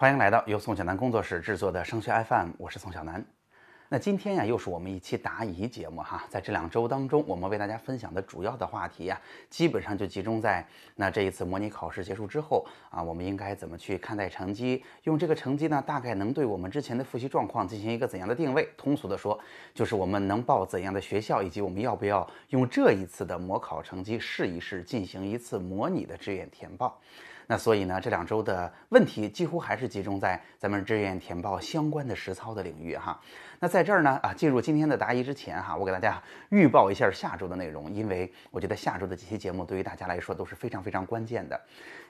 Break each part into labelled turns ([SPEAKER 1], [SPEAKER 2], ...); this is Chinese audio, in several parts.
[SPEAKER 1] 欢迎来到由宋小南工作室制作的升学 FM，我是宋小南。那今天呀，又是我们一期答疑节目哈。在这两周当中，我们为大家分享的主要的话题呀，基本上就集中在那这一次模拟考试结束之后啊，我们应该怎么去看待成绩？用这个成绩呢，大概能对我们之前的复习状况进行一个怎样的定位？通俗的说，就是我们能报怎样的学校，以及我们要不要用这一次的模考成绩试一试，进行一次模拟的志愿填报。那所以呢，这两周的问题几乎还是集中在咱们志愿填报相关的实操的领域哈。那在这儿呢，啊，进入今天的答疑之前哈，我给大家预报一下下周的内容，因为我觉得下周的几期节目对于大家来说都是非常非常关键的。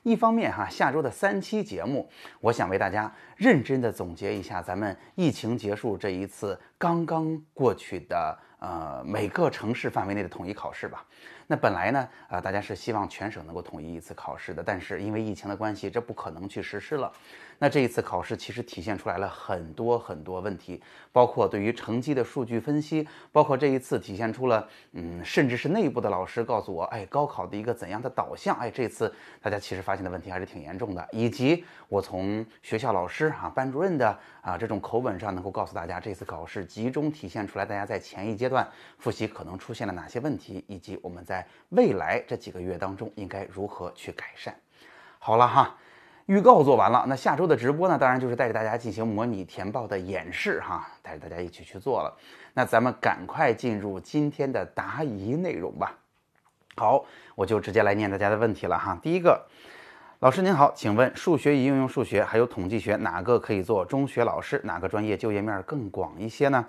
[SPEAKER 1] 一方面哈，下周的三期节目，我想为大家认真的总结一下咱们疫情结束这一次刚刚过去的呃每个城市范围内的统一考试吧。那本来呢，啊，大家是希望全省能够统一一次考试的，但是因为疫情的关系，这不可能去实施了。那这一次考试其实体现出来了很多很多问题，包括对于成绩的数据分析，包括这一次体现出了，嗯，甚至是内部的老师告诉我，哎，高考的一个怎样的导向，哎，这次大家其实发现的问题还是挺严重的，以及我从学校老师啊、班主任的啊这种口吻上，能够告诉大家，这次考试集中体现出来大家在前一阶段复习可能出现了哪些问题，以及我们在未来这几个月当中应该如何去改善。好了哈。预告做完了，那下周的直播呢？当然就是带着大家进行模拟填报的演示哈，带着大家一起去做了。那咱们赶快进入今天的答疑内容吧。好，我就直接来念大家的问题了哈。第一个，老师您好，请问数学与应用数学还有统计学哪个可以做中学老师？哪个专业就业面更广一些呢？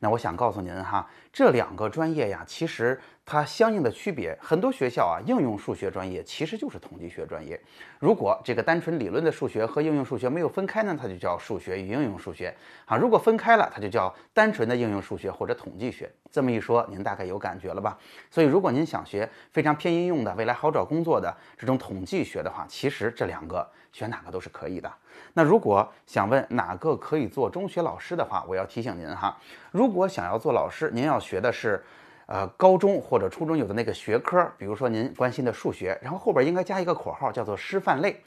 [SPEAKER 1] 那我想告诉您哈，这两个专业呀，其实。它相应的区别，很多学校啊，应用数学专业其实就是统计学专业。如果这个单纯理论的数学和应用数学没有分开呢，它就叫数学与应用数学啊。如果分开了，它就叫单纯的应用数学或者统计学。这么一说，您大概有感觉了吧？所以，如果您想学非常偏应用的、未来好找工作的这种统计学的话，其实这两个选哪个都是可以的。那如果想问哪个可以做中学老师的话，我要提醒您哈，如果想要做老师，您要学的是。呃，高中或者初中有的那个学科，比如说您关心的数学，然后后边应该加一个括号，叫做师范类，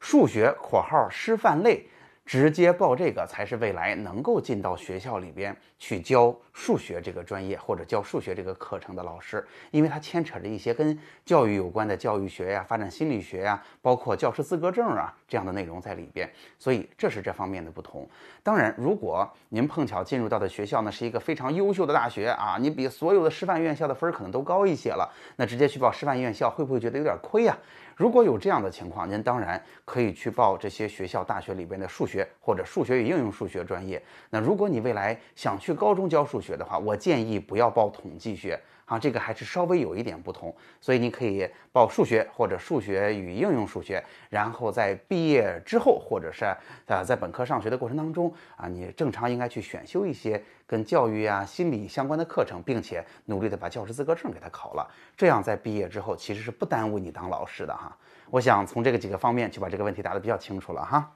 [SPEAKER 1] 数学括号师范类。直接报这个才是未来能够进到学校里边去教数学这个专业或者教数学这个课程的老师，因为它牵扯着一些跟教育有关的教育学呀、发展心理学呀，包括教师资格证啊这样的内容在里边，所以这是这方面的不同。当然，如果您碰巧进入到的学校呢是一个非常优秀的大学啊，你比所有的师范院校的分儿可能都高一些了，那直接去报师范院校会不会觉得有点亏呀？如果有这样的情况，您当然可以去报这些学校大学里边的数学或者数学与应用数学专业。那如果你未来想去高中教数学的话，我建议不要报统计学。啊，这个还是稍微有一点不同，所以你可以报数学或者数学与应用数学，然后在毕业之后或者是啊在本科上学的过程当中啊，你正常应该去选修一些跟教育啊、心理相关的课程，并且努力的把教师资格证给他考了，这样在毕业之后其实是不耽误你当老师的哈。我想从这个几个方面就把这个问题答得比较清楚了哈。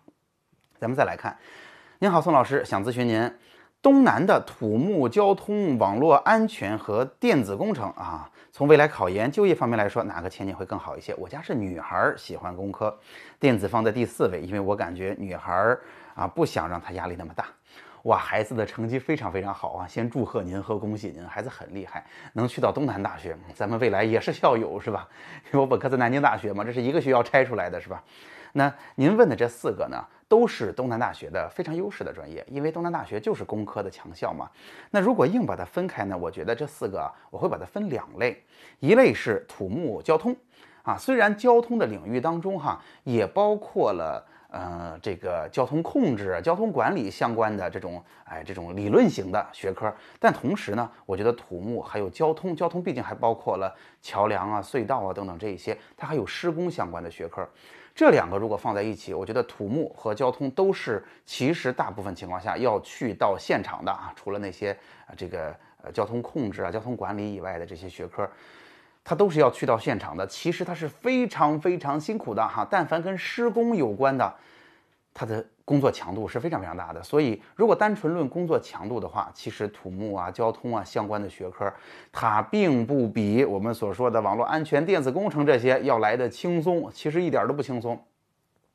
[SPEAKER 1] 咱们再来看，您好，宋老师，想咨询您。东南的土木、交通、网络安全和电子工程啊，从未来考研、就业方面来说，哪个前景会更好一些？我家是女孩，喜欢工科，电子放在第四位，因为我感觉女孩啊不想让她压力那么大。哇，孩子的成绩非常非常好啊，先祝贺您和恭喜您，孩子很厉害，能去到东南大学，咱们未来也是校友是吧？因为我本科在南京大学嘛，这是一个学校拆出来的是吧？那您问的这四个呢？都是东南大学的非常优势的专业，因为东南大学就是工科的强校嘛。那如果硬把它分开呢？我觉得这四个我会把它分两类，一类是土木交通，啊，虽然交通的领域当中哈也包括了呃这个交通控制、交通管理相关的这种哎这种理论型的学科，但同时呢，我觉得土木还有交通，交通毕竟还包括了桥梁啊、隧道啊等等这一些，它还有施工相关的学科。这两个如果放在一起，我觉得土木和交通都是其实大部分情况下要去到现场的啊，除了那些啊这个呃交通控制啊、交通管理以外的这些学科，它都是要去到现场的。其实它是非常非常辛苦的哈，但凡跟施工有关的，它的。工作强度是非常非常大的，所以如果单纯论工作强度的话，其实土木啊、交通啊相关的学科，它并不比我们所说的网络安全、电子工程这些要来的轻松，其实一点都不轻松。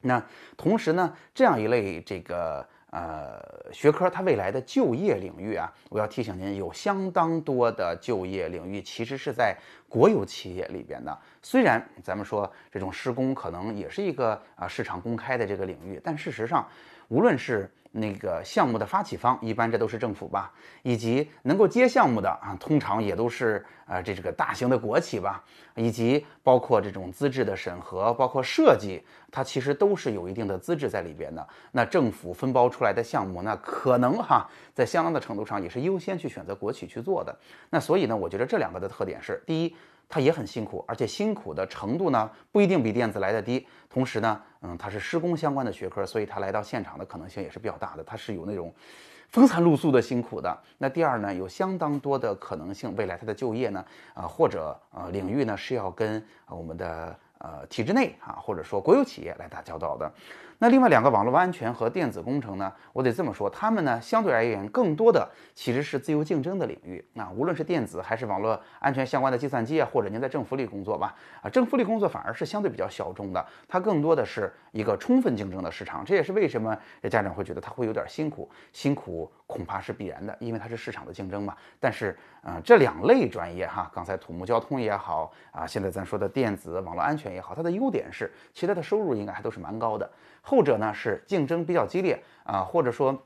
[SPEAKER 1] 那同时呢，这样一类这个呃学科，它未来的就业领域啊，我要提醒您，有相当多的就业领域其实是在国有企业里边的。虽然咱们说这种施工可能也是一个啊市场公开的这个领域，但事实上，无论是那个项目的发起方，一般这都是政府吧，以及能够接项目的啊，通常也都是呃这这个大型的国企吧，以及包括这种资质的审核，包括设计，它其实都是有一定的资质在里边的。那政府分包出来的项目，那可能哈，在相当的程度上也是优先去选择国企去做的。那所以呢，我觉得这两个的特点是：第一，它也很辛苦，而且辛苦的程度呢不一定比电子来的低。同时呢，嗯，它是施工相关的学科，所以它来到现场的可能性也是比较大的。它是有那种风餐露宿的辛苦的。那第二呢，有相当多的可能性，未来它的就业呢，啊或者呃领域呢是要跟我们的呃体制内啊或者说国有企业来打交道的。那另外两个网络安全和电子工程呢，我得这么说，他们呢相对而言更多的其实是自由竞争的领域。那无论是电子还是网络安全相关的计算机啊，或者您在政府里工作吧，啊，政府里工作反而是相对比较小众的，它更多的是一个充分竞争的市场。这也是为什么家长会觉得它会有点辛苦，辛苦恐怕是必然的，因为它是市场的竞争嘛。但是，嗯，这两类专业哈，刚才土木交通也好啊，现在咱说的电子网络安全也好，它的优点是其他的收入应该还都是蛮高的。后者呢是竞争比较激烈啊，或者说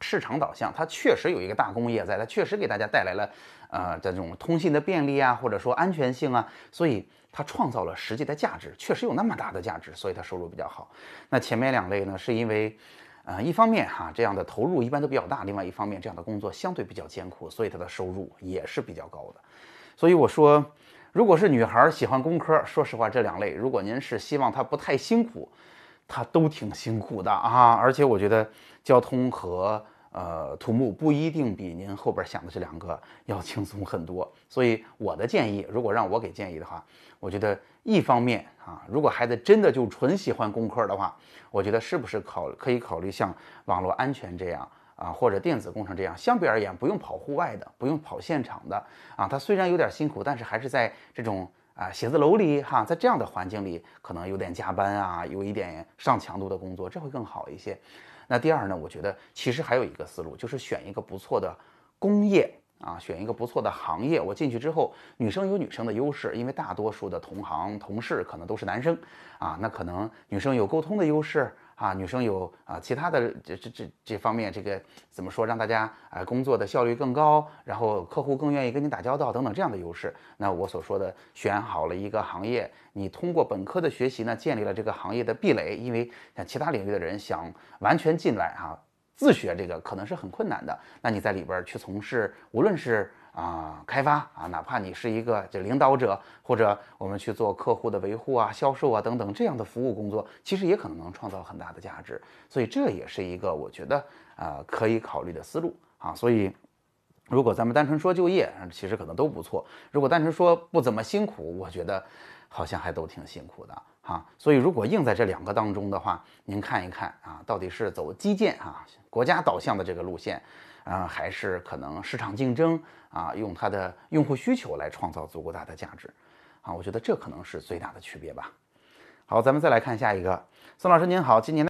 [SPEAKER 1] 市场导向，它确实有一个大工业在，它确实给大家带来了呃这种通信的便利啊，或者说安全性啊，所以它创造了实际的价值，确实有那么大的价值，所以它收入比较好。那前面两类呢，是因为呃一方面哈这样的投入一般都比较大，另外一方面这样的工作相对比较艰苦，所以它的收入也是比较高的。所以我说，如果是女孩喜欢工科，说实话这两类，如果您是希望她不太辛苦。它都挺辛苦的啊，而且我觉得交通和呃土木不一定比您后边想的这两个要轻松很多。所以我的建议，如果让我给建议的话，我觉得一方面啊，如果孩子真的就纯喜欢工科的话，我觉得是不是考可以考虑像网络安全这样啊，或者电子工程这样，相比而言不用跑户外的，不用跑现场的啊，他虽然有点辛苦，但是还是在这种。啊，写字楼里哈，在这样的环境里，可能有点加班啊，有一点上强度的工作，这会更好一些。那第二呢，我觉得其实还有一个思路，就是选一个不错的工业啊，选一个不错的行业。我进去之后，女生有女生的优势，因为大多数的同行同事可能都是男生啊，那可能女生有沟通的优势。啊，女生有啊，其他的这这这这方面，这个怎么说，让大家啊工作的效率更高，然后客户更愿意跟你打交道等等这样的优势。那我所说的选好了一个行业，你通过本科的学习呢，建立了这个行业的壁垒，因为像其他领域的人想完全进来啊，自学这个可能是很困难的。那你在里边去从事，无论是。啊，开发啊，哪怕你是一个这领导者，或者我们去做客户的维护啊、销售啊等等这样的服务工作，其实也可能能创造很大的价值。所以这也是一个我觉得啊可以考虑的思路啊。所以如果咱们单纯说就业，其实可能都不错；如果单纯说不怎么辛苦，我觉得好像还都挺辛苦的哈。所以如果硬在这两个当中的话，您看一看啊，到底是走基建啊、国家导向的这个路线。啊，还是可能市场竞争啊，用它的用户需求来创造足够大的价值，啊，我觉得这可能是最大的区别吧。好，咱们再来看下一个，孙老师您好，今年的。